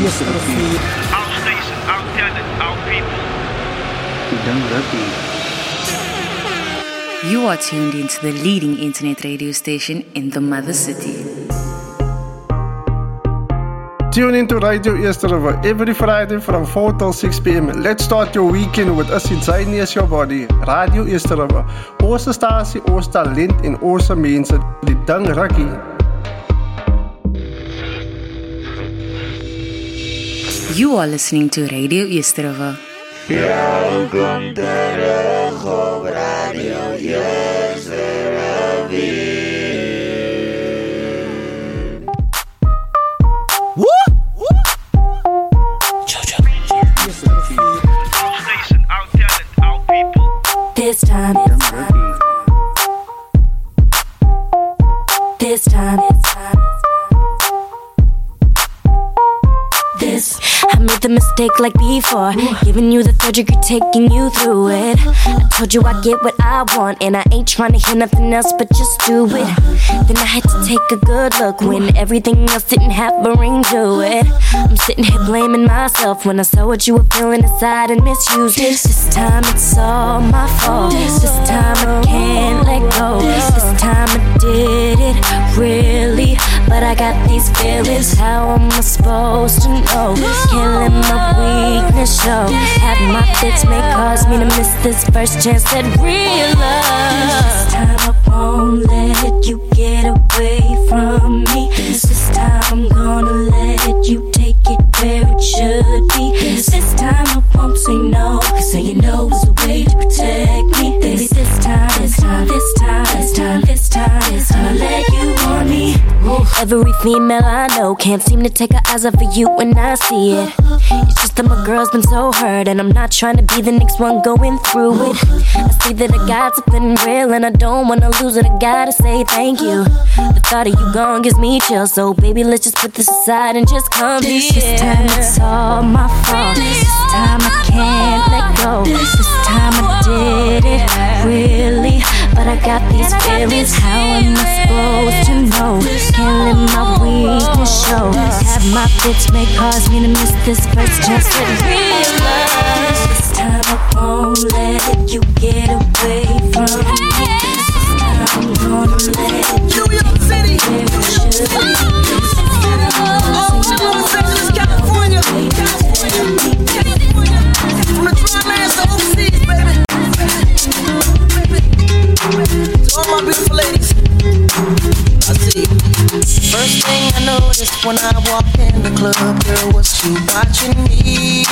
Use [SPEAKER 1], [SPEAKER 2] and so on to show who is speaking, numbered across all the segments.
[SPEAKER 1] Yesterday.
[SPEAKER 2] Our station, our talent, our people.
[SPEAKER 1] Dang rugby.
[SPEAKER 3] You are tuned into the leading internet radio station in the mother city.
[SPEAKER 4] Tune into Radio East River every Friday from 4 till 6 p.m. Let's start your weekend with us inside as your body. Radio East River. Onze stasie, ons talent en onze mensen. Die dang rakkie.
[SPEAKER 3] You are listening to Radio East River.
[SPEAKER 2] Our station, our talent, our people.
[SPEAKER 5] This time,
[SPEAKER 1] Dang rugby.
[SPEAKER 5] this time, this. Made the mistake like before, giving you the third degree, taking you through it. I told you I get what I want, and I ain't trying to hear nothing else but just do it. Then I had to take a good look when everything else didn't have a ring to it. I'm sitting here blaming myself when I saw what you were feeling inside and misused it. This time it's all my fault. This time I can't let go. This time I did it really, but I got these feelings. How am I supposed to know? Can't let my weakness show. Have my fits may cause me to miss this first chance at real love. This time I won't let you get away from me. This time I'm gonna let you take it where it should be. This time I won't say no, cause saying no is a way to protect me. Baby, this time, this time, this time, this time, this time, this time, I let you on me. Every female I know can't seem to take her eyes off of you when I see it. It's just that my girl's been so hurt, and I'm not trying to be the next one going through it. I see that I got something real, and I don't wanna lose it. I gotta say thank you. The thought of you gone gives me chills, so baby, let's just put this aside and just come here. This time it's all my fault. This time I can't let go. This is time I did it really, but I got these feelings. How am I supposed to know? Can't let my weakness show. Have my fits may cause me to miss this first chance at real love. This time I won't let you get away from me. This time I'm gonna let you
[SPEAKER 6] New York City.
[SPEAKER 5] where it should
[SPEAKER 6] all my beautiful ladies. I see. First thing I noticed when I walked in the club, girl, was you watching me.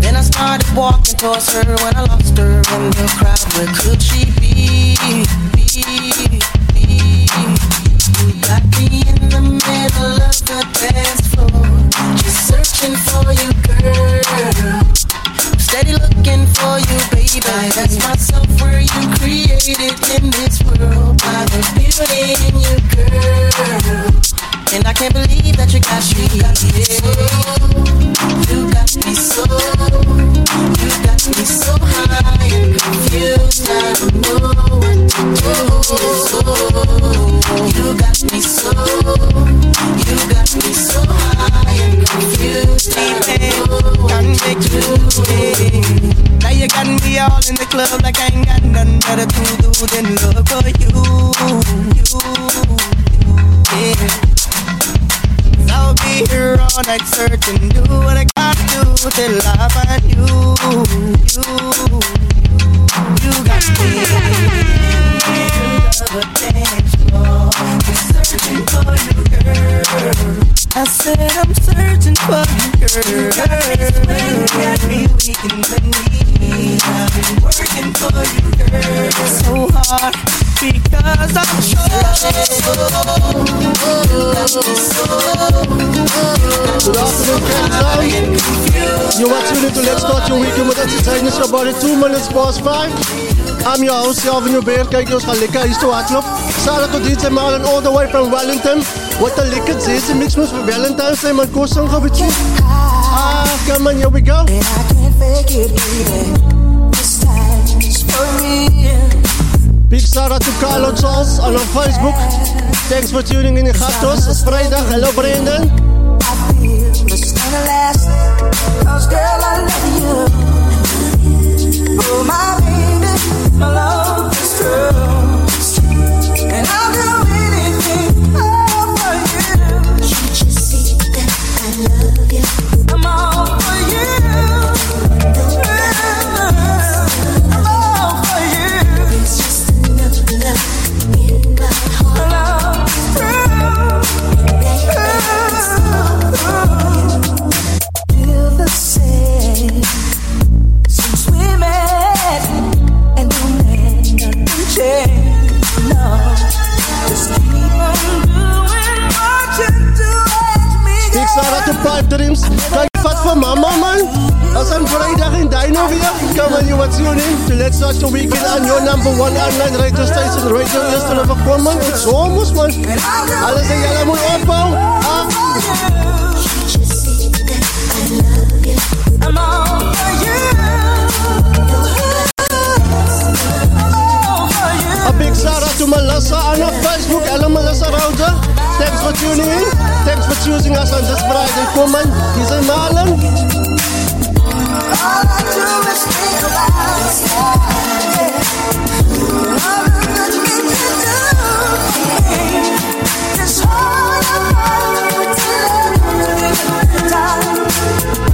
[SPEAKER 6] Then I started walking towards her when I lost her in the crowd. Where could she be? be, be? You got me in the middle of the dance floor, just searching for you, girl. Steady looking for you, baby. That's myself where you created in this world by the beauty in you, girl. And I can't believe that you got me. You got me so, you got me so all night searching, do what I do till I find you. You, you got me girl. I said I'm searching for you, girl. You got me weak in the knees. I've been working for you, girl, so hard because I'm
[SPEAKER 4] Good afternoon, Kansas. You're watching into Let's Start Your Weekend with us. It's body, two minutes past five. I'm your host, Calvin Hubert. Kijk, ons gaan lekker hier toe hardloop. Shout to DJ Marlon all the way from Wellington. What a lekker zesde mix moes voor Valentine's Day, man. Kost zo'n gebiedje. Ah, come on, here we go.
[SPEAKER 6] And I can't fake it, baby. This time for real.
[SPEAKER 4] Big shout out to Carlo Charles on our Facebook. Thanks for tuning in, gatos. It's Vrijdag. Hello, Brandon.
[SPEAKER 6] This is gonna last. Cause girl, I love you. Oh, my baby, my love is true.
[SPEAKER 4] Let's start your weekend on your number one online radio station. Radio eerste nummer gewoon, man. Is zomer, man. Alles en jij moet opbouwen. Ah.
[SPEAKER 6] I'm all for you.
[SPEAKER 4] A big shout out to Melissa on our Facebook. Hello, Melissa Rauda. Thanks for tuning in. Thanks for choosing us on this Friday. Come on, he's in Marlon.
[SPEAKER 6] Yeah, You never fucking do Hey I just wanna do it one more time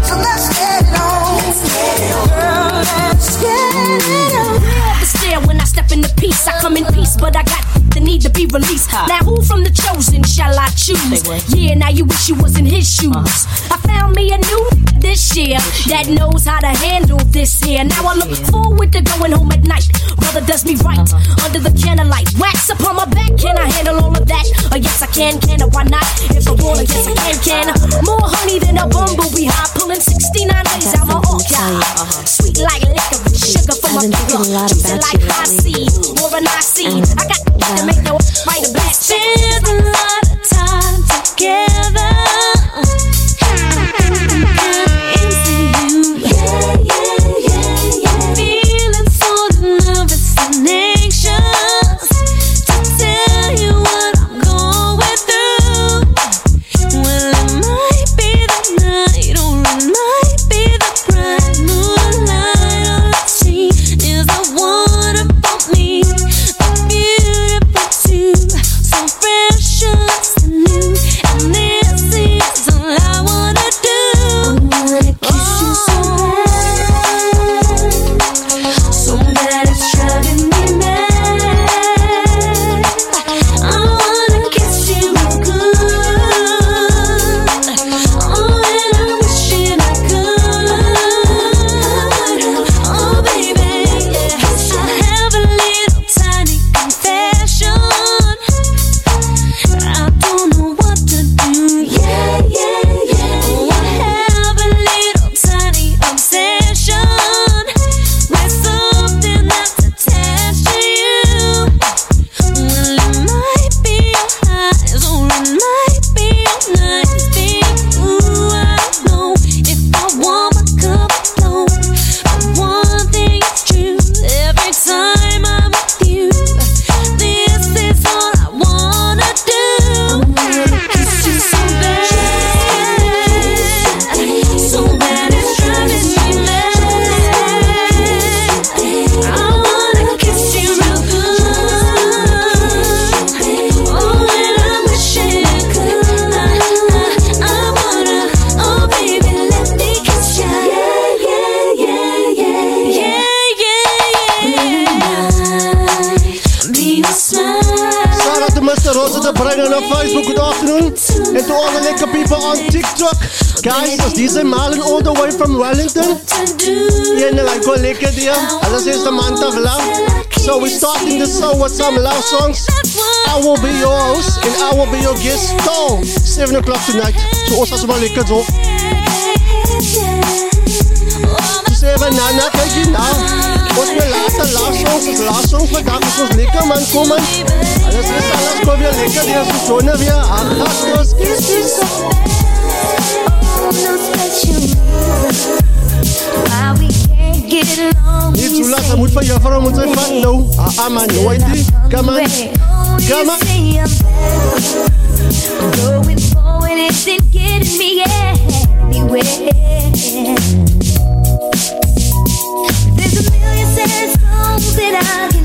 [SPEAKER 6] So let it on Let it
[SPEAKER 7] when I step in peace I come in peace but I got the need to be released. Now who from the chosen shall I choose? Yeah now you wish you was in his shoes. Uh-huh. I found me a new this year that knows how to handle this here. Now I look forward to going home at night. Brother does me right under the candlelight. Wax upon my back, can I handle all of that? Oh yes I can, can I? Why not? If I wanna, yes I can, can. More honey than a bumblebee high, pulling 69 days out my orc. Yeah. Sweet like liquor, sugar from a
[SPEAKER 5] a lot
[SPEAKER 7] Juicy like high
[SPEAKER 5] lately.
[SPEAKER 7] C or an IC. I got to make no right or black.
[SPEAKER 4] 7 o'clock tonight to Osasuma Lakers off. Ze man Come on. Come on.
[SPEAKER 7] You say I'm going forward isn't getting me anywhere. There's a million sad songs that I can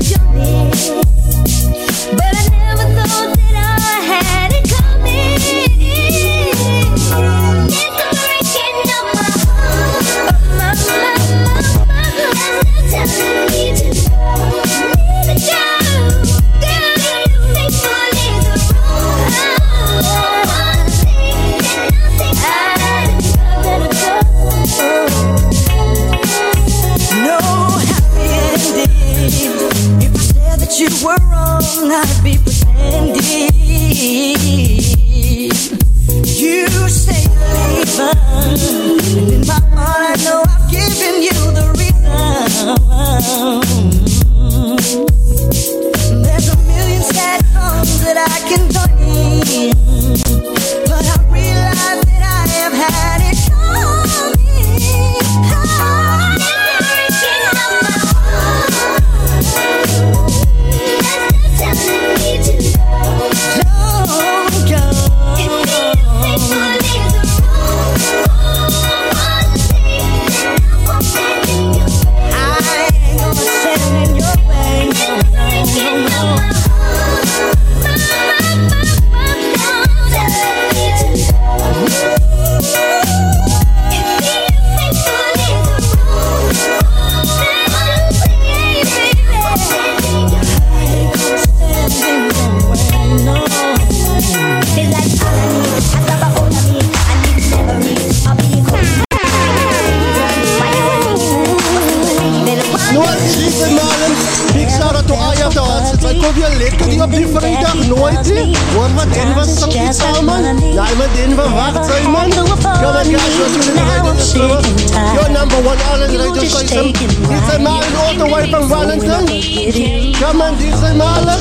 [SPEAKER 6] Come and DJ Marlon.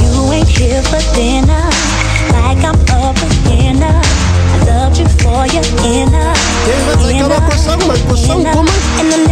[SPEAKER 6] You ain't
[SPEAKER 7] here for dinner, like I'm a beginner. I loved you for your inner.
[SPEAKER 4] Inner,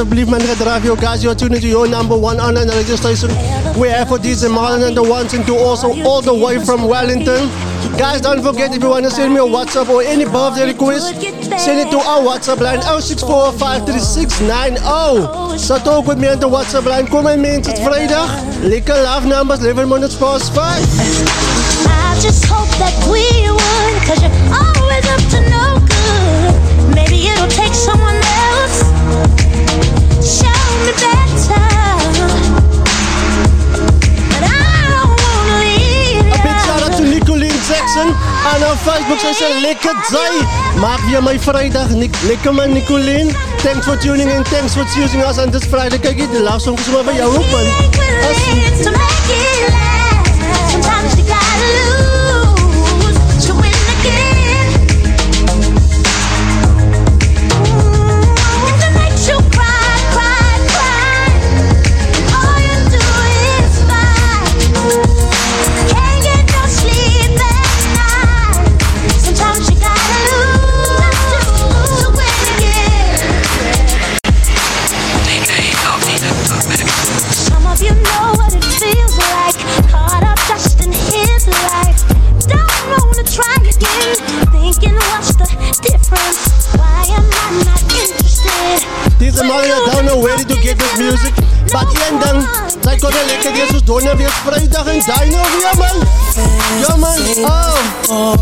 [SPEAKER 4] asseblief man gedryf jou guys. You're tuned to your number one online radio station. We're here for DJ Marlon and the ones and two also all the way from Wellington. Guys, don't forget if you want to send me a WhatsApp or any birthday request, send it to our WhatsApp line 06453690. So talk with me on the WhatsApp line. Come my mens, it's Vrydag. Lekker love numbers 11 minutes past 5.
[SPEAKER 7] I just hope that we
[SPEAKER 4] op Facebook. Sy sê lekker jy. Maak weer my Vrydag nik lekker man Nicolien. Thanks for tuning in. Thanks for choosing us on this Friday. Kyk, die love song is sommer by jou op man. As Donner weer vrijdag en dino weer man. Ja man, oh.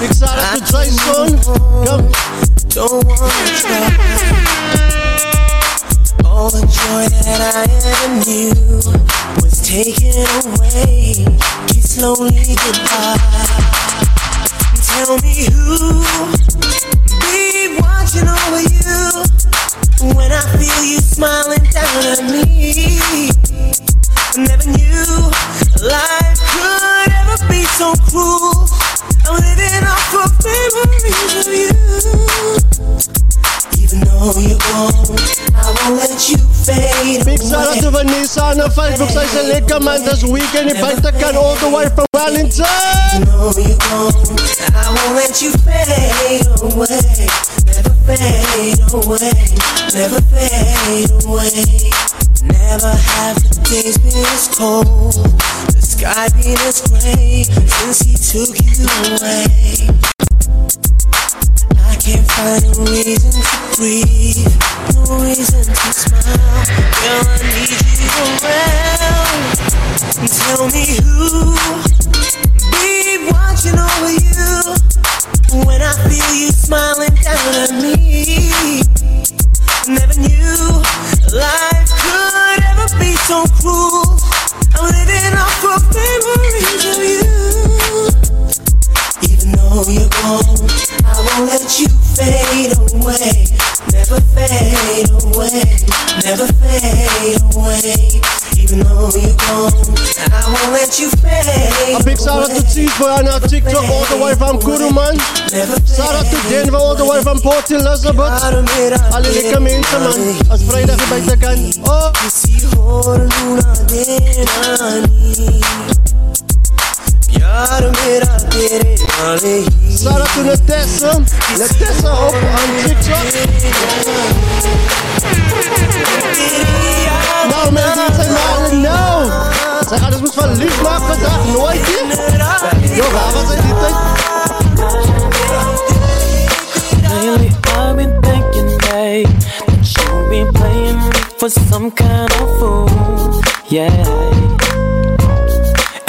[SPEAKER 4] Ik sta op de Jason. Ja.
[SPEAKER 6] Don't wanna stop All the joy that I ever knew Was taken away Keep slowly goodbye Tell me who Be watching over you When I feel you smiling down at me Never knew life could ever be so cruel. I'm living off of memories of you. Even though you're gone, I won't let you fade
[SPEAKER 4] Big shout out to Vanessa on Facebook. Zij zijn lekker man, this weekend. Je bent kan all the way from Valentine.
[SPEAKER 6] know you're gone. I won't let you fade away. Never fade away. Never fade away. Never have the days been as cold. The sky been as gray since he took you away. I can't find a reason to breathe, no reason to smile. Girl, I need you around. Tell me who be watching over you when I feel you smiling down at me. Never knew life so cruel. I'm living off of memories of you. Even though you're gone, I won't let you fade away, never fade away, never fade away. Even though you're gone, I won't let you fade.
[SPEAKER 4] A big shout out to T-Boy on our TikTok all the way from Kuruman. Shout out to Denver all the way from Port Elizabeth. Alle lekker mense man, as Vrydag by te kan. Oh,
[SPEAKER 6] dis hier hoor hoe na dit. ਯਾਰ ਮੇਰਾ ਤੇਰੇ ਨਾਲ
[SPEAKER 4] ਹੀ ਸਾਰਾ ਤੂੰ ਨਤੈਸਾ ਨਤੈਸਾ ਆਪ on Nou mensen zijn maar nou. Zij gaan dus van lief maken, dag nooit je. Jo, wat zijn die tijd?
[SPEAKER 8] Lately I've been thinking, that you've been playing me for some kind of fool, yeah.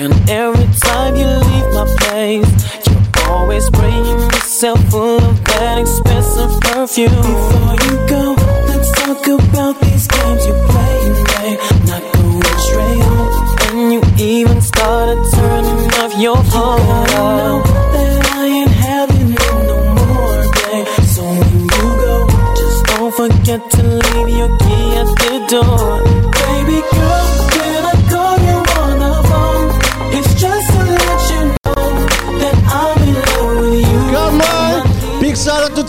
[SPEAKER 8] And every time you leave my place, you're always spraying yourself full of that expensive perfume. Before you go, let's talk about these games you play, babe. Not going straight home, and you even started turning off your phone.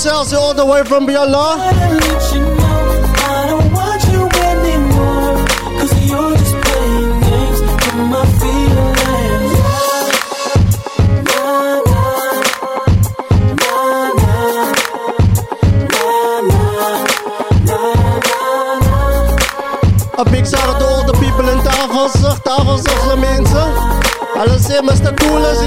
[SPEAKER 4] Chelsea all the way from Biala. tafels, tafels, alle mensen. Alles is
[SPEAKER 8] maar te cool als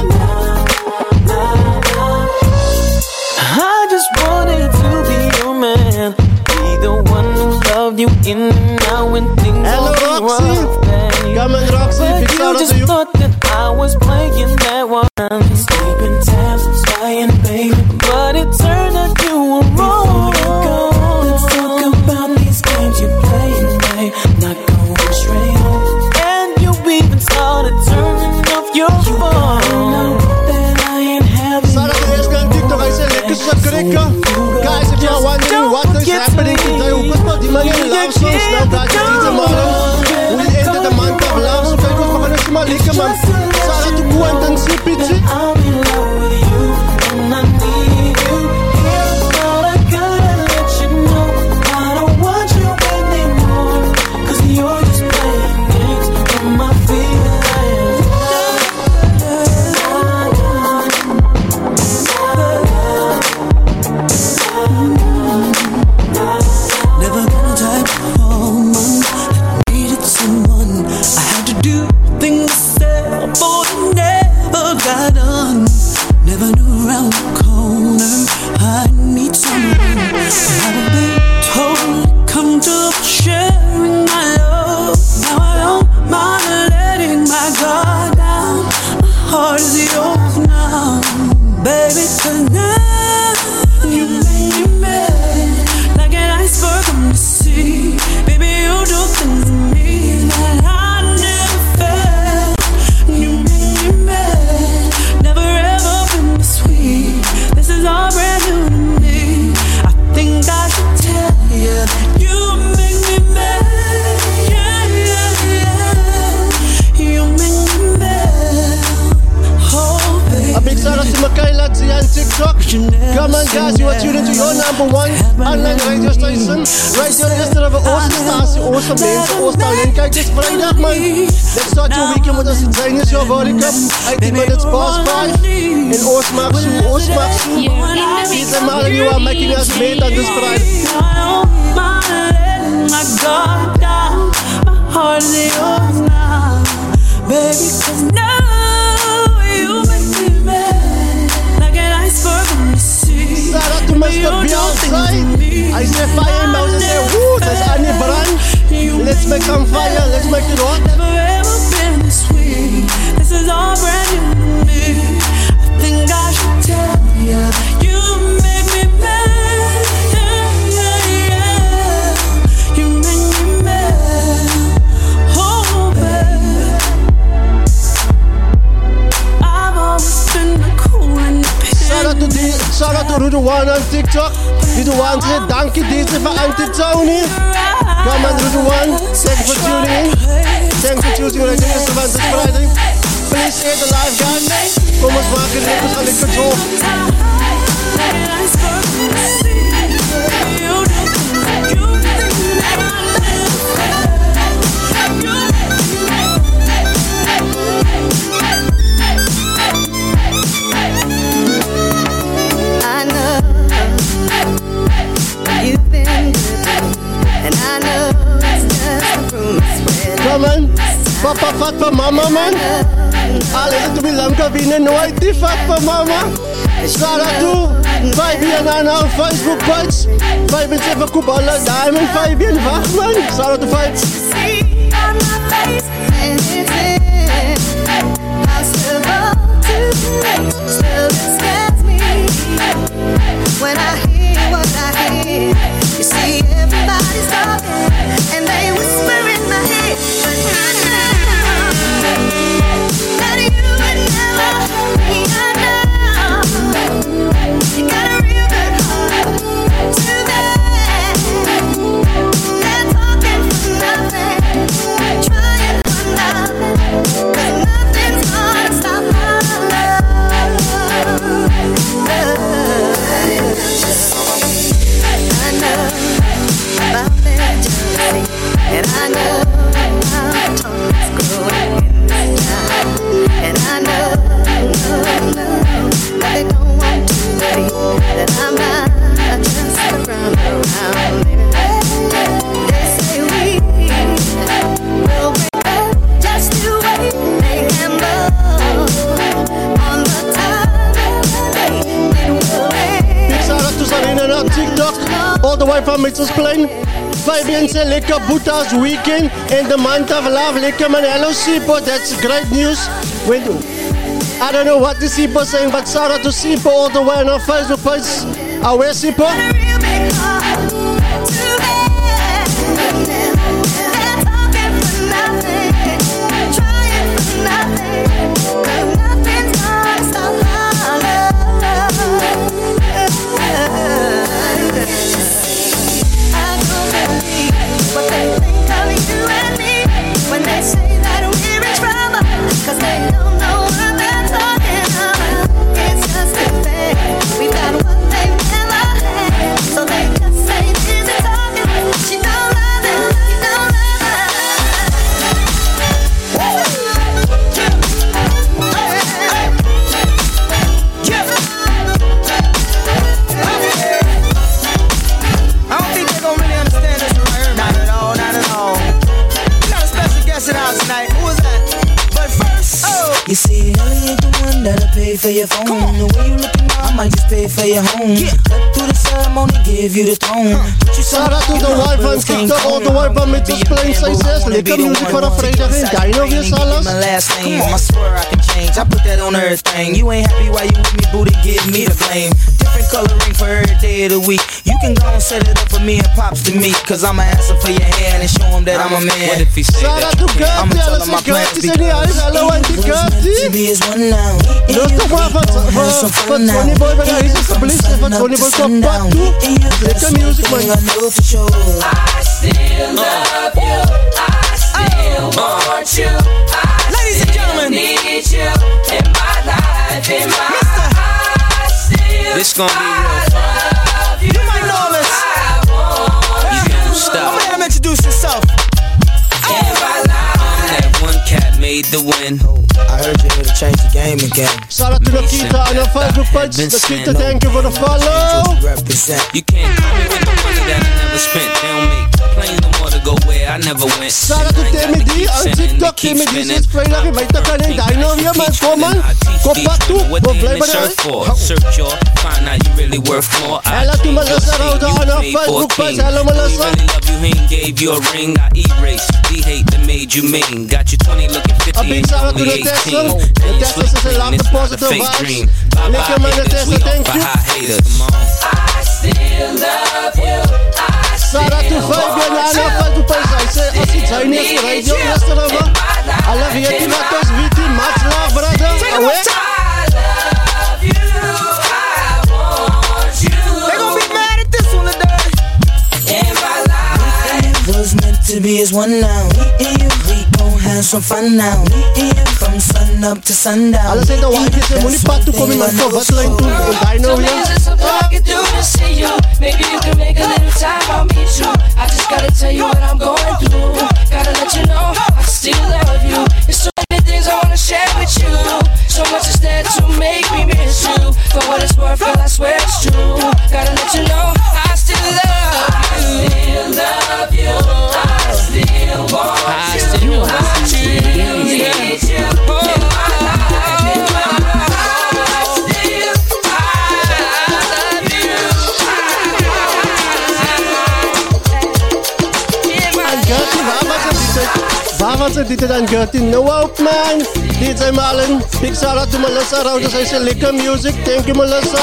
[SPEAKER 8] man.
[SPEAKER 4] Shout out to Quentin Sipitsi.
[SPEAKER 6] Got done. Never knew around the sea.
[SPEAKER 4] Shout out to Mr. Beyonce. I say fire mouse, I say woo, that's Annie Brand. Let's make some fire, let's make it hot.
[SPEAKER 9] Never ever been this sweet. This is all brand new to me. I think I should tell you,
[SPEAKER 4] shout out to Rudy One on TikTok. Rudy One say dankie DJ for Auntie Tony. Come on Rudy One, thank you for tuning in. Thank you for choosing Radio Restaurant this Friday. Please share the live guys. Kom ons lekker aan die control.
[SPEAKER 9] On,
[SPEAKER 4] papa vat vir mama man. Al is dit op die lamka winnen, nooit die vat vir mama. Shout out to Fabian aan our Facebook page. Fabian sê vir Kubala Diamond, Fabian wag man. Shout out to
[SPEAKER 10] on see, everybody's talking, and they whisper in my head,
[SPEAKER 4] All the way from Mitchell's Plain. Fabian say lekker Boeta's weekend in the month of love. Lekker man. Hello Sipo, that's great news. When I don't know what the Sipo saying, but shout out to Sipo all the way on our Facebook page. Where Sipo?
[SPEAKER 6] Pay for your phone. The way you looking now, I might just pay for your home. Yeah. Cut through the ceremony, give you the throne.
[SPEAKER 4] Shout out to the wife van TikTok, all the way from Mitchell's Plain. Say zes, lekker music for voor een vrijdag in Dino weer alles.
[SPEAKER 6] My last name, I swear I can change. I put that on everything. You ain't happy while you with me, booty, give me the blame. Different coloring for every day of the week. You can go and set it up for me and pops to me. Cause I'm going to answer for your hand and show him that I'm a man. What if he say
[SPEAKER 4] Shout out to
[SPEAKER 6] I'ma
[SPEAKER 4] Gertie,
[SPEAKER 6] tell him my plans
[SPEAKER 4] Tony Boy Tony Boy music man.
[SPEAKER 6] I know for sure.
[SPEAKER 9] I still love you. I still want you. I
[SPEAKER 11] Ladies and gentlemen.
[SPEAKER 9] need you in my life, in my I still
[SPEAKER 12] This gonna be real fun.
[SPEAKER 11] You might know him as.
[SPEAKER 12] You don't stop.
[SPEAKER 11] I'm gonna let him introduce himself.
[SPEAKER 12] I'm that one cat made the win.
[SPEAKER 11] I heard you here to change the game again.
[SPEAKER 4] Shout out to Nikita on our Facebook page. Nikita, thank you for the follow.
[SPEAKER 11] Represent.
[SPEAKER 12] You can't call me with the money that I never spent. They don't make planes no more to go where I never went.
[SPEAKER 4] Shout out to Timmy D on TikTok. Timmy D says spray lagi may taka ng dino here man. Koman, kopak tu, mo play ba na?
[SPEAKER 12] for. Search your, find out you really worth more. I
[SPEAKER 4] Hello to
[SPEAKER 12] changed
[SPEAKER 4] Melissa
[SPEAKER 12] your
[SPEAKER 4] Rauda
[SPEAKER 12] skin,
[SPEAKER 4] on our
[SPEAKER 12] you made
[SPEAKER 4] Facebook
[SPEAKER 12] for a
[SPEAKER 4] page.
[SPEAKER 12] king.
[SPEAKER 4] Hello, Melissa.
[SPEAKER 12] Who really love you, he gave you a ring. I erase the hate that made you mean. Got you 20 looking 50
[SPEAKER 4] A big
[SPEAKER 12] and
[SPEAKER 4] shout out to
[SPEAKER 12] only
[SPEAKER 4] the
[SPEAKER 12] 18.
[SPEAKER 4] Texan.
[SPEAKER 12] Now
[SPEAKER 4] The
[SPEAKER 12] you
[SPEAKER 4] Texan
[SPEAKER 12] split
[SPEAKER 4] says a lot
[SPEAKER 12] green,
[SPEAKER 4] of
[SPEAKER 12] it's not a
[SPEAKER 4] positive
[SPEAKER 12] fake
[SPEAKER 4] vibes.
[SPEAKER 12] dream. Bye
[SPEAKER 4] Nick
[SPEAKER 12] bye
[SPEAKER 4] and Manda
[SPEAKER 12] haters, we
[SPEAKER 4] Texan,
[SPEAKER 12] off
[SPEAKER 4] thank
[SPEAKER 12] for
[SPEAKER 4] you.
[SPEAKER 12] high haters. Come on.
[SPEAKER 4] Shout out to Fabian Ana Facebook page. I say, as it's Chinese radio yesterday, ba? I love you, you got those VT. Much love, brother. Away.
[SPEAKER 11] They gon' be mad at this one today.
[SPEAKER 6] was meant to be is one now. Me and you, we gon' have some fun now. You, from sun up to sundown.
[SPEAKER 4] Alas ito, why is it muni patu kami man to? Ba't lang ito? Yung dino here?
[SPEAKER 13] There's something I can do to see you. Maybe you can make a little time. I'll meet you. I just gotta tell you what I'm going through. Gotta let you know I still love you. There's so many things I wanna share with you. So much is there to make me miss you. For what it's worth, girl, I swear it's true. Gotta let you know I still love you. I still love you. I still want you. I still need you. in my life, in. I still, love you.
[SPEAKER 4] Ang Gertie, Baba sa dito. Baba sa dito ang Gertie. No out, man. DJ Marlon. Big shout out to Melissa Rauda sa isa Liquor Music. Thank you, Melissa.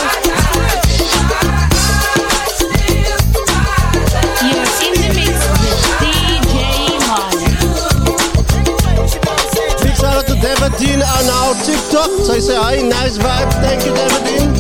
[SPEAKER 4] Devadine on our TikTok. Sa isa, hi, nice vibe. Thank you, Devadine.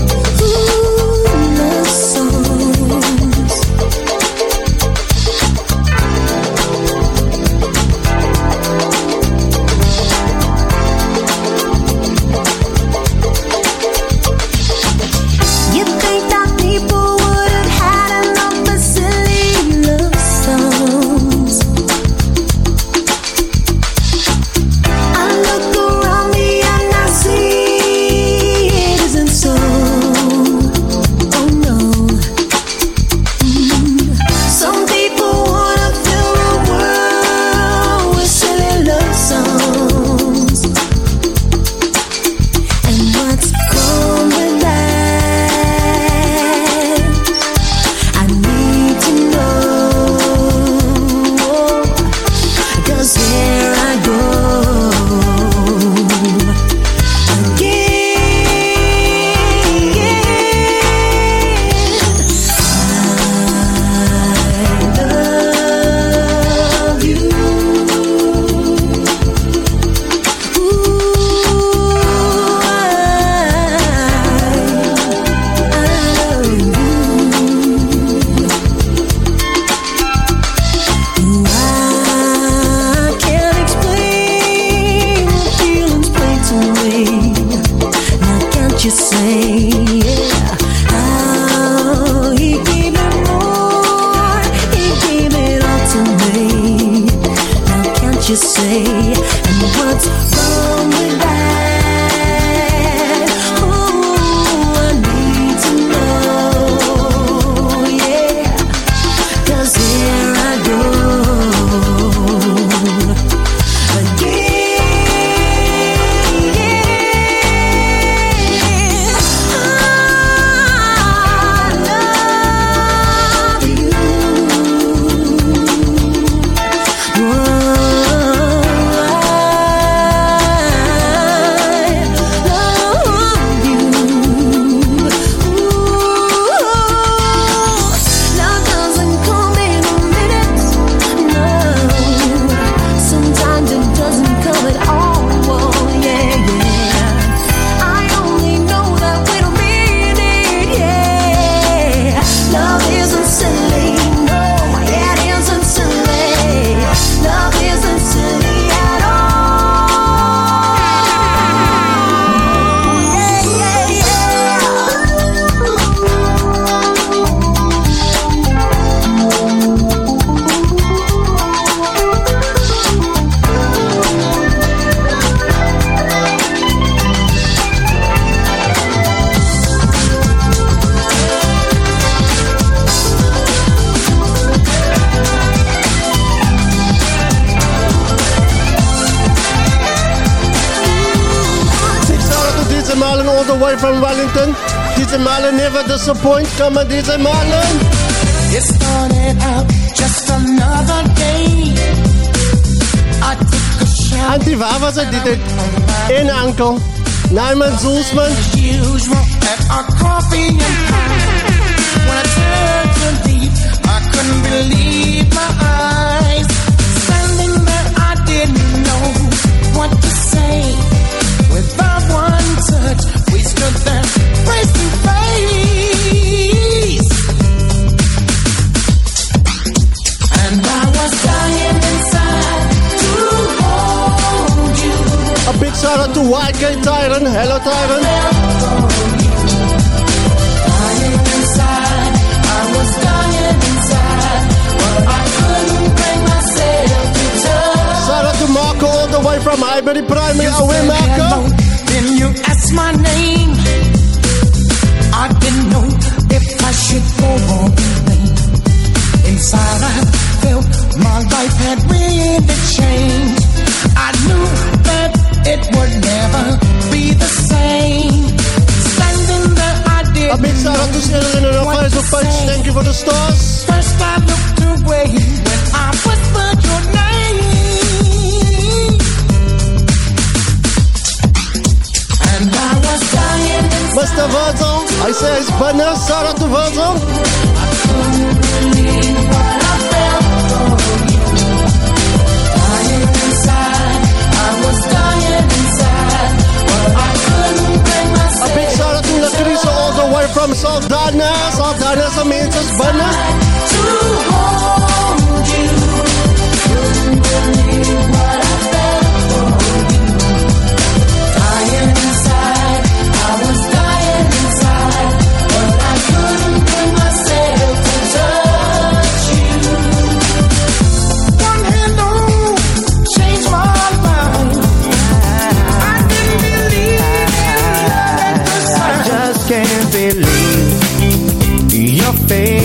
[SPEAKER 4] Never disappoint. Come on, DJ Marlon.
[SPEAKER 6] It started out just another day. I took a shower.
[SPEAKER 4] Auntie, waar was het? Dit het in Ankel. Nijman Zulsman.
[SPEAKER 6] Myself to touch.
[SPEAKER 4] Shout out to Marco all the way from Highbury Primary. Away, Marco.
[SPEAKER 6] Then you asked my name. I didn't know if I should go or remain. Inside I felt my life had really changed. I knew that it would never be the same. Standing there, I didn't
[SPEAKER 4] A big shout out to in the Facebook page. Thank you for the stars.
[SPEAKER 6] First I looked away when I whispered your name. And I was dying.
[SPEAKER 4] Mr. Virgil. I say it's Banner. Shout out to Virgil. A big shout out to Latrice all the way from Saldanha. Saldanha sa Minces Banner.
[SPEAKER 6] to hold you.
[SPEAKER 14] Your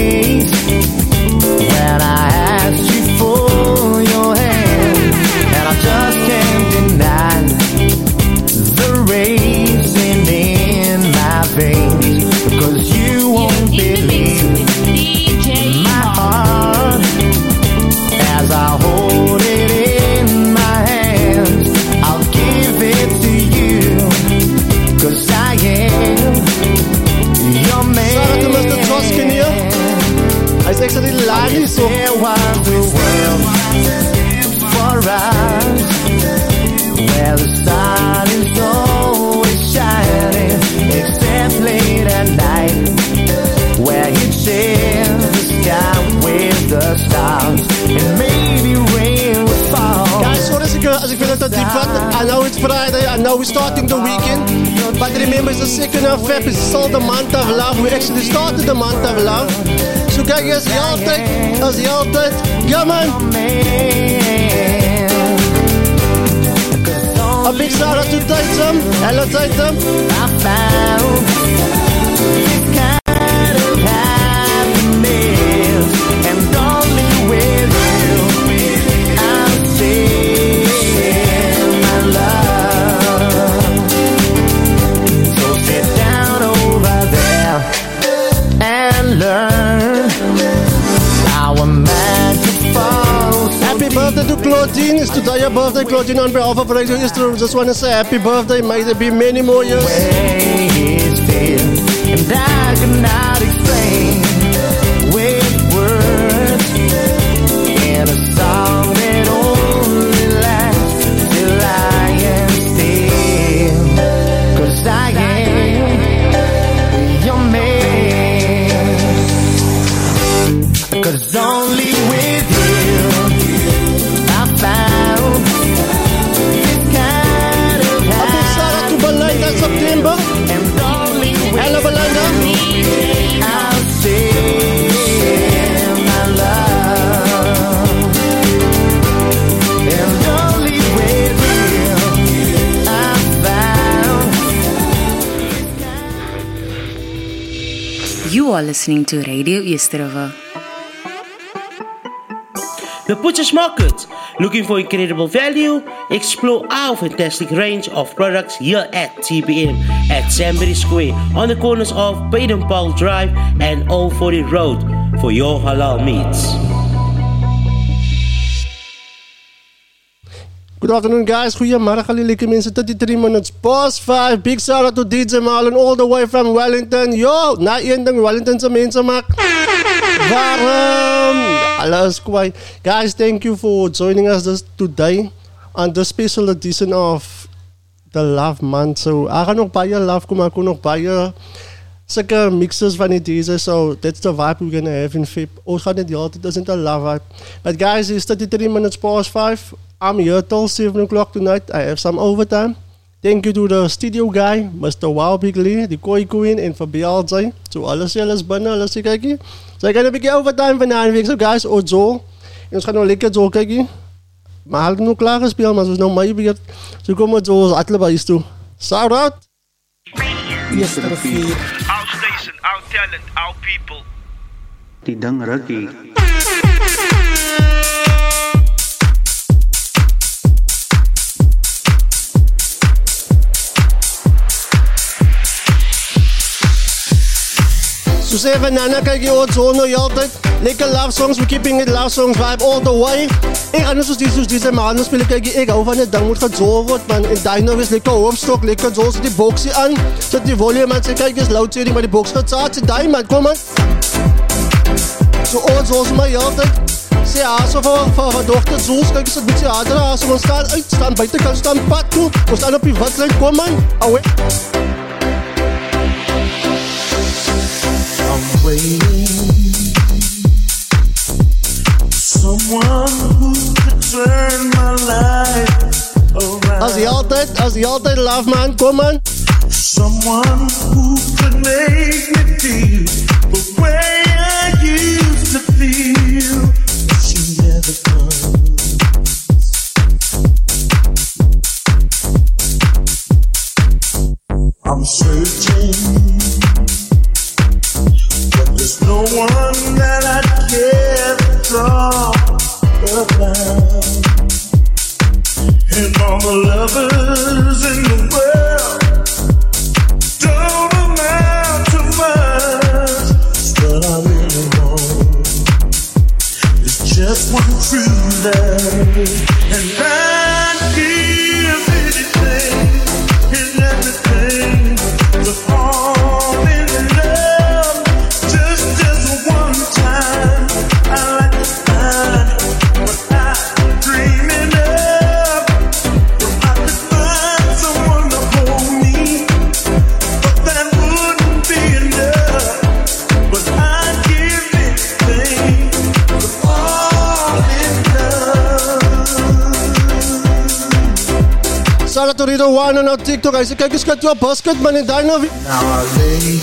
[SPEAKER 4] ja man. A big shout out to Hello today your birthday, Claudine. On behalf of Radio Easter, just want to say happy birthday. May there be many more years.
[SPEAKER 14] and I cannot explain with words in a song that only lasts till I am still. Cause I am your man. Cause only you
[SPEAKER 3] are listening to Radio River.
[SPEAKER 15] The Butcher's Market. Looking for incredible value? Explore our fantastic range of products here at TBM at Sambury Square on the corners of Baden Powell Drive and Old Faure Road for your halal meats.
[SPEAKER 4] Good afternoon, guys. Goedemorgen, jullie mensen. 33 minutes past 5. Big shout out to DJ Marlon all the way from Wellington. Yo, na één ding, Wellingtonse mensen maak. Waarom? Alles kwijt. Guys, thank you for joining us this today on the special edition of the Love Month. So, ek gaan nog baie love kom, kom nog baie sulke mixes van die deze. So, that's the vibe we're gonna have in Feb. Ons gaan dit die hele tyd, isn't a love vibe. But guys, it's 33 minutes past 5. I'm here till 7 o'clock tonight. I have some overtime. Thank you to the studio guy, Mr. Wow Big Lee, die Koi Queen en vir BLJ. So alles julle is binne, alles sê kykie. So ek gaan 'n bietjie overtime vanaand week. So guys, ons zo. En ons gaan nou lekker zo kykie. Maar hulle het nou klaar gespeel, maar ons is nou my beurt. So kom ons zo atle by toe. Shout out.
[SPEAKER 1] Yes, rivier.
[SPEAKER 2] Our station, our talent, our people.
[SPEAKER 1] Die ding rukkie.
[SPEAKER 4] Jy ons zo nou altyd. Lekker love songs, we keeping it love songs vibe all the way. Ek gaan nou soos die diese maanden speel kyk jy ek hou van dit ding moet gezo word man. En Dino is lekker hoopstok, lekker zo sit die boksie aan. Sit die volume man sê kyk is loud maar die boks gaat saad. Sê daai man, kom man. So ons ons my altyd. Sê aso vir vir vir dogter Zoos, kyk is dit bietjie harder as ons staan uit, staan buitekant staan pad toe. Ons staan op die watlyn, kom man. Awe. As jy altyd, as jy altyd love man, kom man.
[SPEAKER 16] Someone who could make me feel the way I used to feel. She never comes. I'm searching, there's no one that I care about. And all the lovers in the world don't amount to much. What I really want just one true love,
[SPEAKER 4] man en Dino.
[SPEAKER 16] Now I lay here.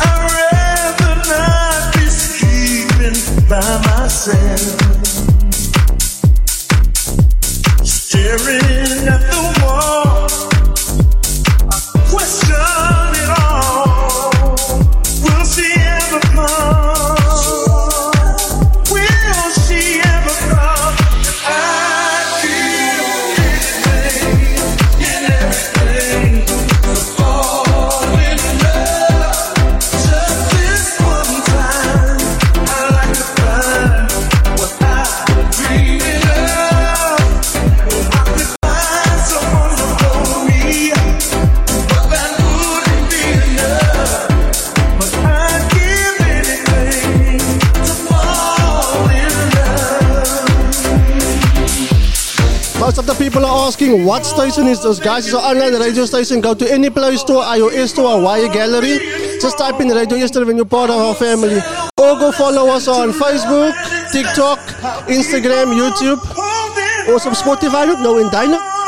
[SPEAKER 16] I'd rather not be sleeping by myself. Staring at the wall.
[SPEAKER 4] The people are asking what station is this? Guys it's an online radio station. Go to any play store iOS store Huawei gallery. Just type in radio yesterday when you're part of our family. Or go follow us on Facebook TikTok Instagram YouTube. Or some Spotify nou in Dino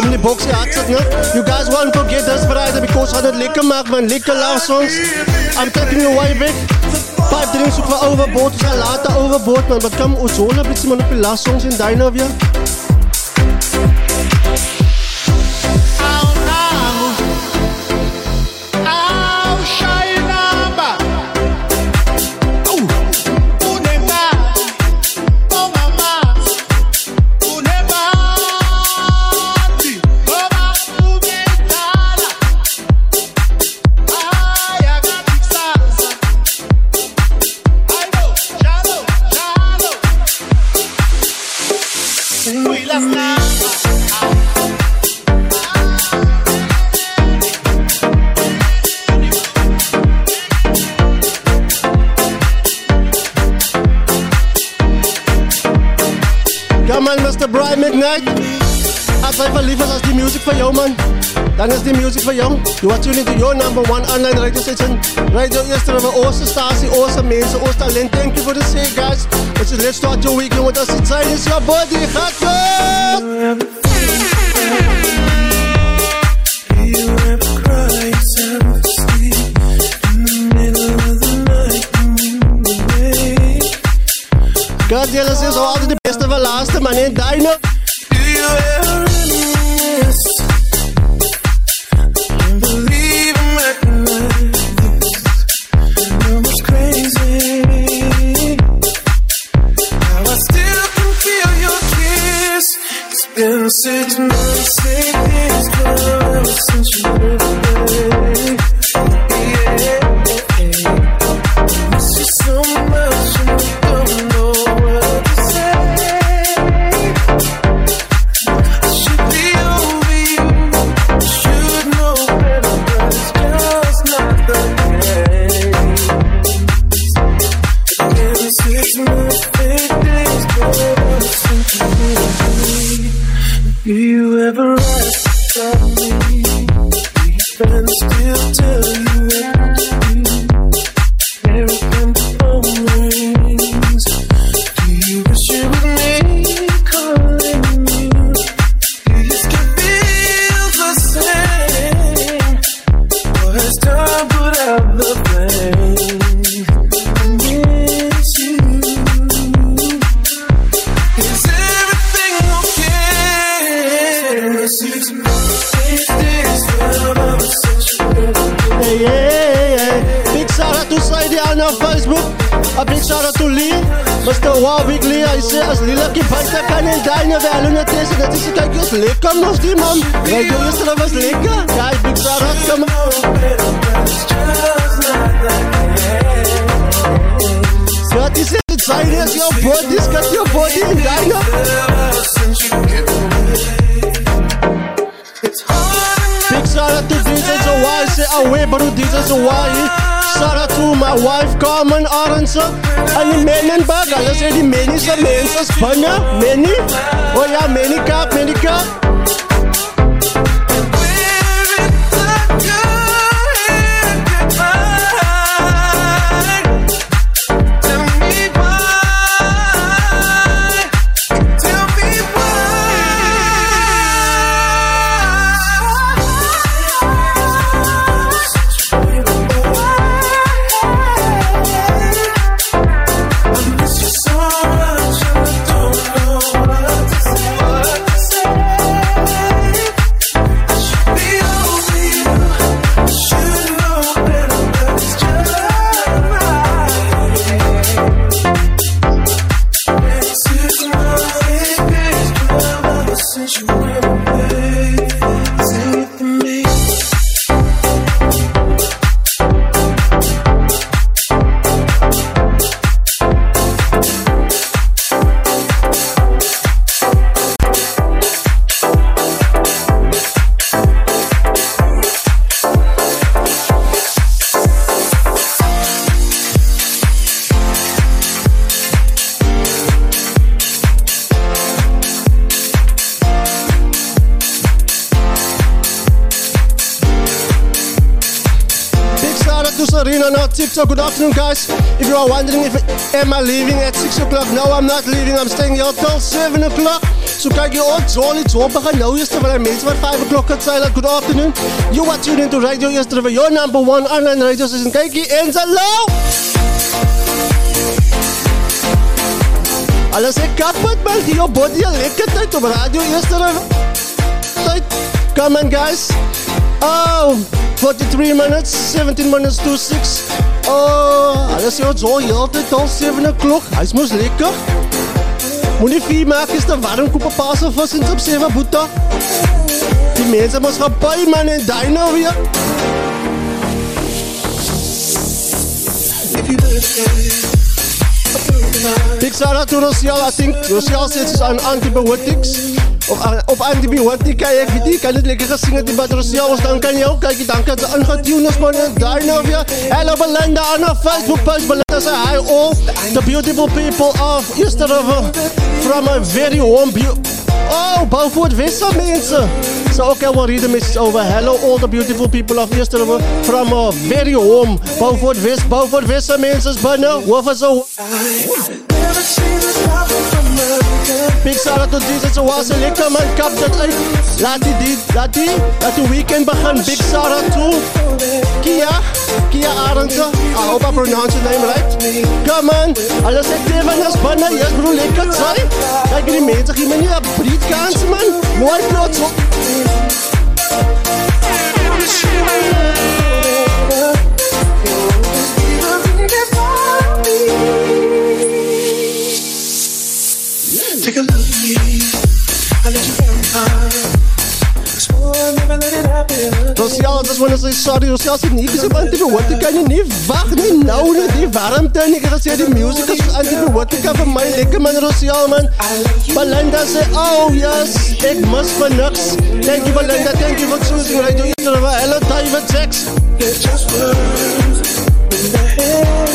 [SPEAKER 4] box? You guys won't forget this Friday because I did lekker maak man, lekker love songs. I'm taking away back. five drinks ook overboard. overboord, dus later overboard, man. Wat kan ons horen, bitte man op die last songs in Dynavia? You are tuning to your number one online radio station
[SPEAKER 16] Do you ever ask asked me, friends still tell you.
[SPEAKER 4] Samen Arense. En die men in Bergen. Menis en mensen. Spannen, meni. Oh ja, Menica, kaap. TikTok. Good afternoon, guys. If you are wondering if am I leaving at 6 o'clock, no, I'm not leaving. I'm staying here till 7 o'clock. So kyk jy ons Jolly Job gaan nou eers terwyl mense wat 5 o'clock het sê like good afternoon. You are tuned into Radio Yesterday, your number one online radio station. Kyk hier en hallo. Alles ek kap met my die op body lekker tyd op Radio Yesterday. Come on guys. Oh, 43 minutes, 17 minutes to 6. Oh, alles jy ons hoor heeltyd al 7 o'clock. Hy's mos lekker. Moenie vier maak is te warm koop 'n paas of vis in op 7 boeta. Die mense mos gaan by man en daai nou weer. Big shout out to Rosial, I think. Rosial says it's an antibiotics. Of, uh, of antibiotica, ek weet nie, kan dit lekker gesing het, maar Rosial, ons dank aan jou. Kijk, dank dat ze ingetune is, man. Weer. Hello, Belinda, on our Facebook page. Belinda say hi all the beautiful people of Easter River uh, from a very beau- Oh, Beaufort Wessa mensen. So okay, we'll read the message over. Hello, all the beautiful people of Easter River uh, from a very warm Beaufort West. Beaufort Wessa mensen, binnen. Hoof is zo. Big shout out to Jesus was een lekker man, kap dat uit. Laat die, die, laat die, laat weekend begin. Big shout out to Kia, Kia Arendse. I hope I pronounce your name right. Come on, alles ek tegen is binnen, yes bro, lekker zijn. Kijk die mensen, geef me niet een breed kans man. Mooi plots op.
[SPEAKER 16] happen.
[SPEAKER 4] Rosial, just wanna say sorry, Rosial sê nie, ek sê antibiotica nie, nie wag nie, nou nie, die warmte nie, ek het gesê die music is antibiotica vir my, lekker man Rosial man. Belinda sê, oh yes, ek mis vir niks. Thank you Belinda, thank you for choosing. Hello David Jax.
[SPEAKER 16] They're just words in the head.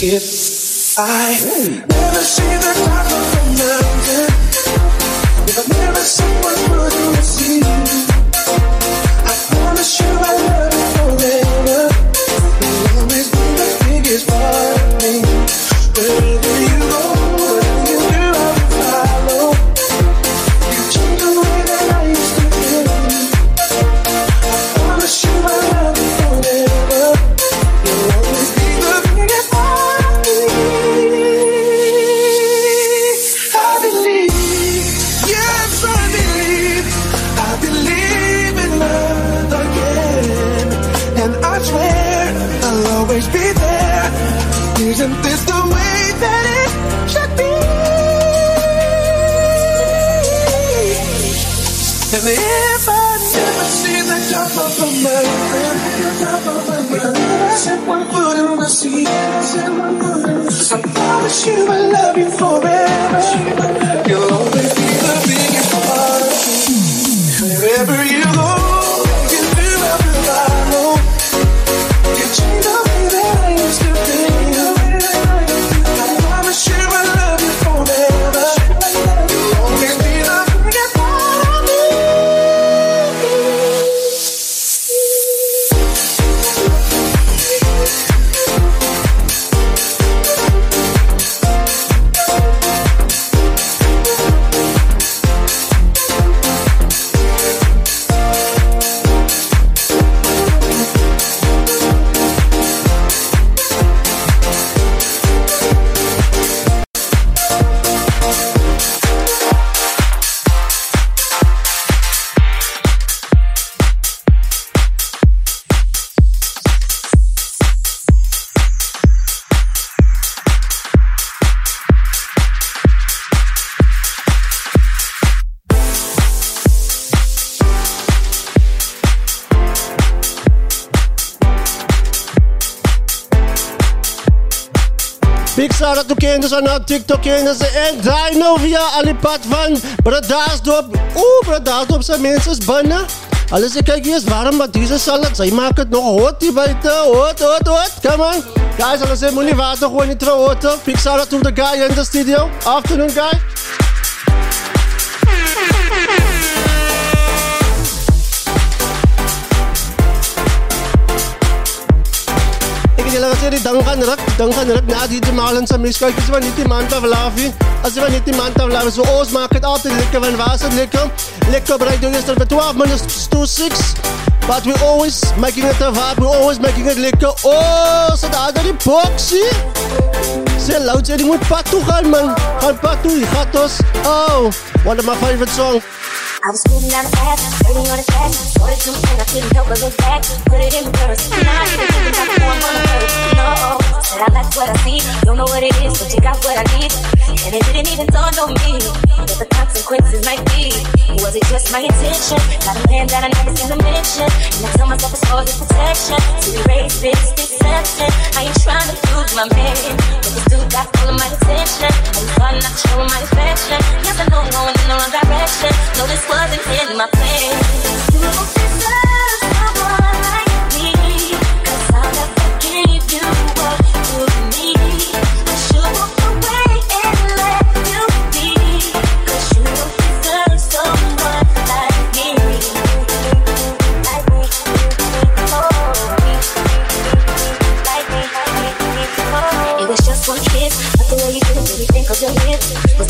[SPEAKER 16] If I never see the top of the mountain, if never see one foot And if I never see the top of the mountain, mountain, set foot in the sea. I promise you I love you forever. You'll always be the biggest part. Wherever you go, you do I will follow. You change
[SPEAKER 4] Kenders aan haar TikTok Kenders en Dino via al die pad van Bradaarsdorp. Oeh, Bradaarsdorp zijn mensen is binnen. Alles ik kijk is warm, maar deze salad, zij maakt het nog hot hier buiten. Hot, hot, hot. Come on. Guys, alles is niet water gewoon niet verhoten. Big shout out to the guy in the studio. Afternoon, guy. Die gaan ruk, dan gaan ruk. Na die malen sa mis, kijk eens wat niet die man te vlaven. Als je wat niet die man zo oos maakt het altijd lekker. Van waar is het lekker? Lekker bereid door gisteren bij 12 minutes to 6. But we always making it a vibe, we always making it lekker. Oh, ze daar die boxie. Ze luid, die moet pad toe gaan, man. Gaan pad toe, die gaat ons. Oh, one of my favorite songs.
[SPEAKER 5] I was moving down the path, hurting on the track. Ordered two and I couldn't help but look back. Put it in reverse. Now I think about who I'm gonna hurt. No, said I like what I see. Don't know what it is, but you got what I need. And it didn't even dawn on me that the consequences might be. Was it just my intention? Got a man that I never seen to mention. And I tell myself it's for his protection. To erase this deception. I ain't trying to lose my man. But this dude got all of my attention. I'm starting not to show my affection. Yes, I know I'm going in the wrong direction. This wasn't in my plan. You deserve someone like me. Cause I'll never give you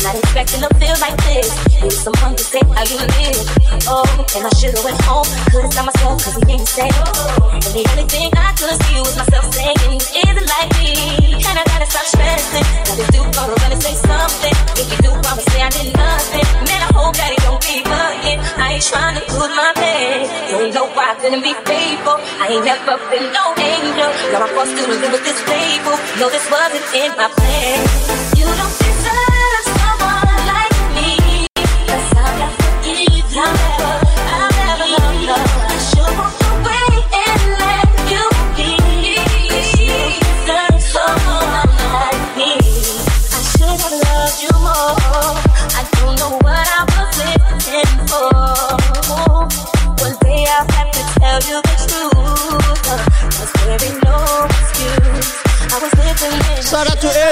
[SPEAKER 5] not expecting to feel like this. Need someone to say how you live. Oh, and I should've went home, could've stopped myself 'cause he didn't say. And the only thing I could see was myself saying, "Is it like me?" And I gotta stop stressing. Now this dude gonna run and say something. If you do, promise me I did nothing. Man, I hope that he don't be bugging. I ain't trying to lose my bed. Don't know why I couldn't be faithful. I ain't never been no angel. Got my forced to live with this label. No, this wasn't in my plan. You don't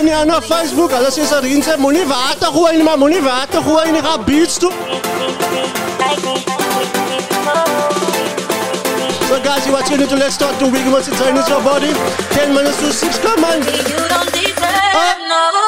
[SPEAKER 5] To
[SPEAKER 4] aan op Facebook. Alles is erin. Ze moet niet water gooien, maar moet niet water gooien. Die gaat beats toe. So guys, you watching it. Let's start the week. Once it's in your body. 10 minutes to 6. Come on.
[SPEAKER 5] You don't deserve no.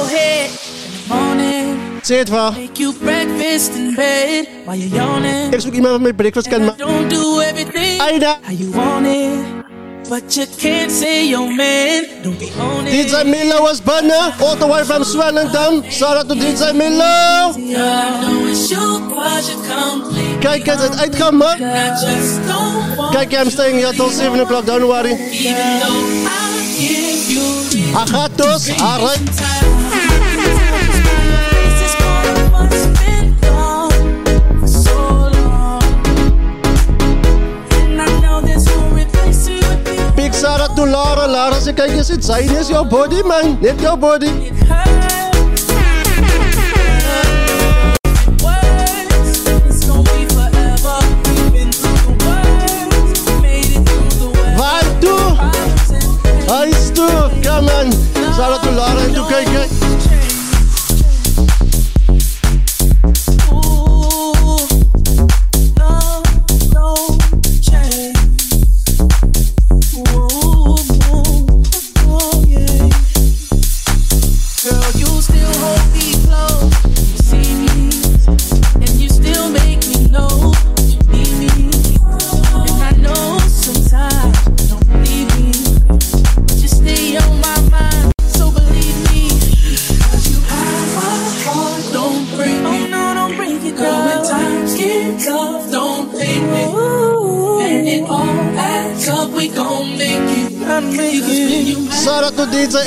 [SPEAKER 9] Kiss your head in the morning. Make you breakfast in bed while you're yawning.
[SPEAKER 4] Ik zoek iemand wat met breakfast kan maken.
[SPEAKER 9] Don't do everything
[SPEAKER 4] Aida.
[SPEAKER 9] how you want it. But you can't say your man. Don't be on it.
[SPEAKER 4] DJ Milo was bannen, all the way from Swellendam. Shout out to DJ Milo.
[SPEAKER 9] I know it's you, cause you complete.
[SPEAKER 4] Kijk eens, het uitgaan, man.
[SPEAKER 9] I just don't want
[SPEAKER 4] Kijk, I'm staying here till 7 o'clock, don't worry.
[SPEAKER 9] Even though I give you
[SPEAKER 4] Hij alright. Shout out to Lara. Lara, ze kijk eens, het zijn is jouw body, man. Net jouw body. Toe? Toe, come on. Shout out to Lara en to kijk, kijk.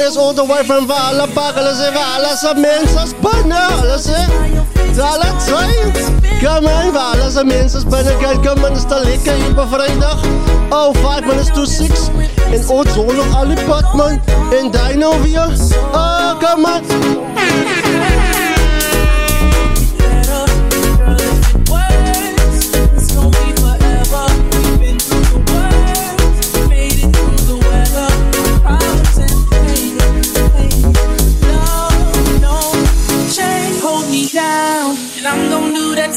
[SPEAKER 16] is onderwijf en walen, bagelen ze walen. Ze minstens benalen ze. Zalen zijn. Kom en walen ze minstens binnen. Kijk, kom en is te lekker hier bij vrijdag. Oh, 5 minutes to 6. En ooit zo nog alle Batman. En Dino weer. Oh, kom maar.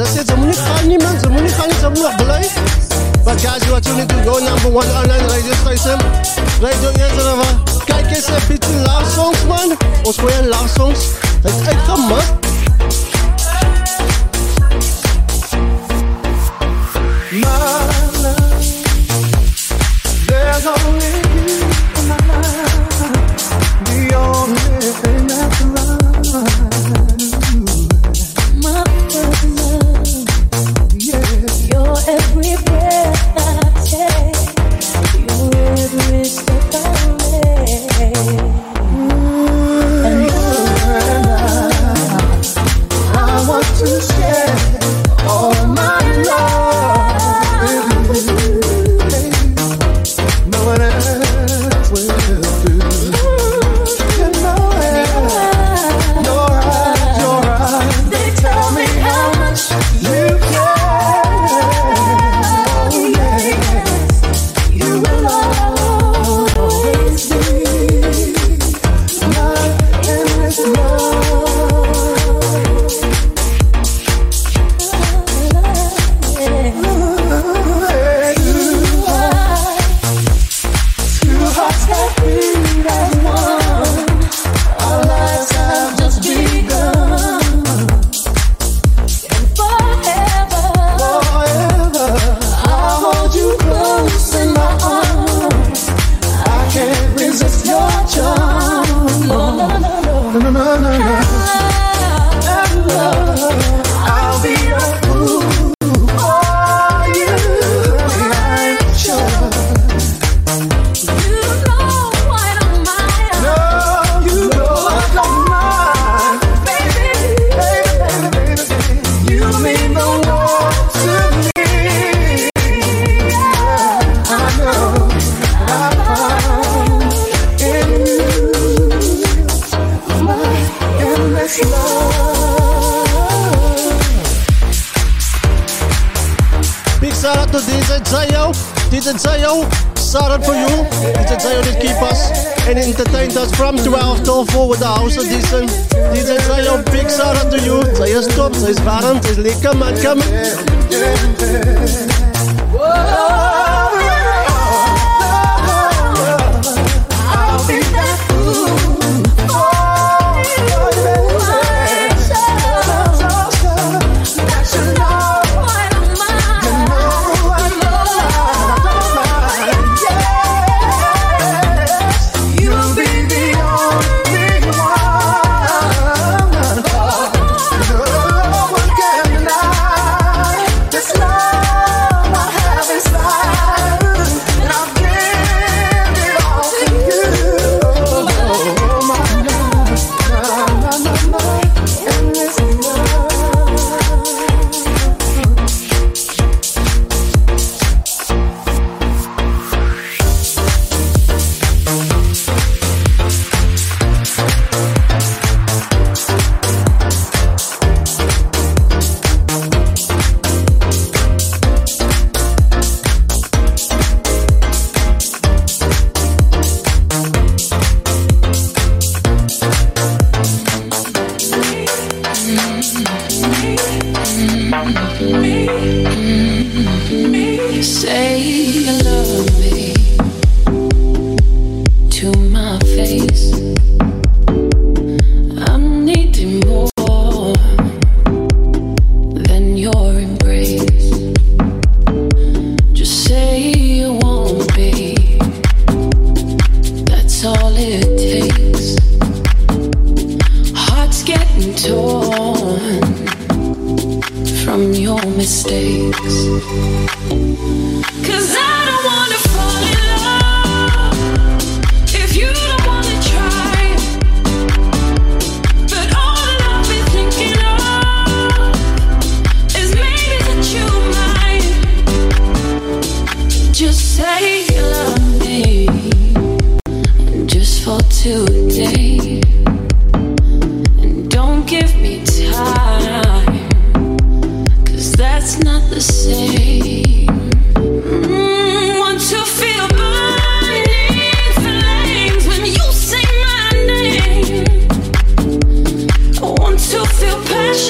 [SPEAKER 16] Let's say Zamuni Khani man, Zamuni Khani Zamu Abdullah. But guys, you are tuning to go number one online radio station, Radio Yanzanava. Kijk get some pretty love songs man. Ons voor love songs. Het is echt een man.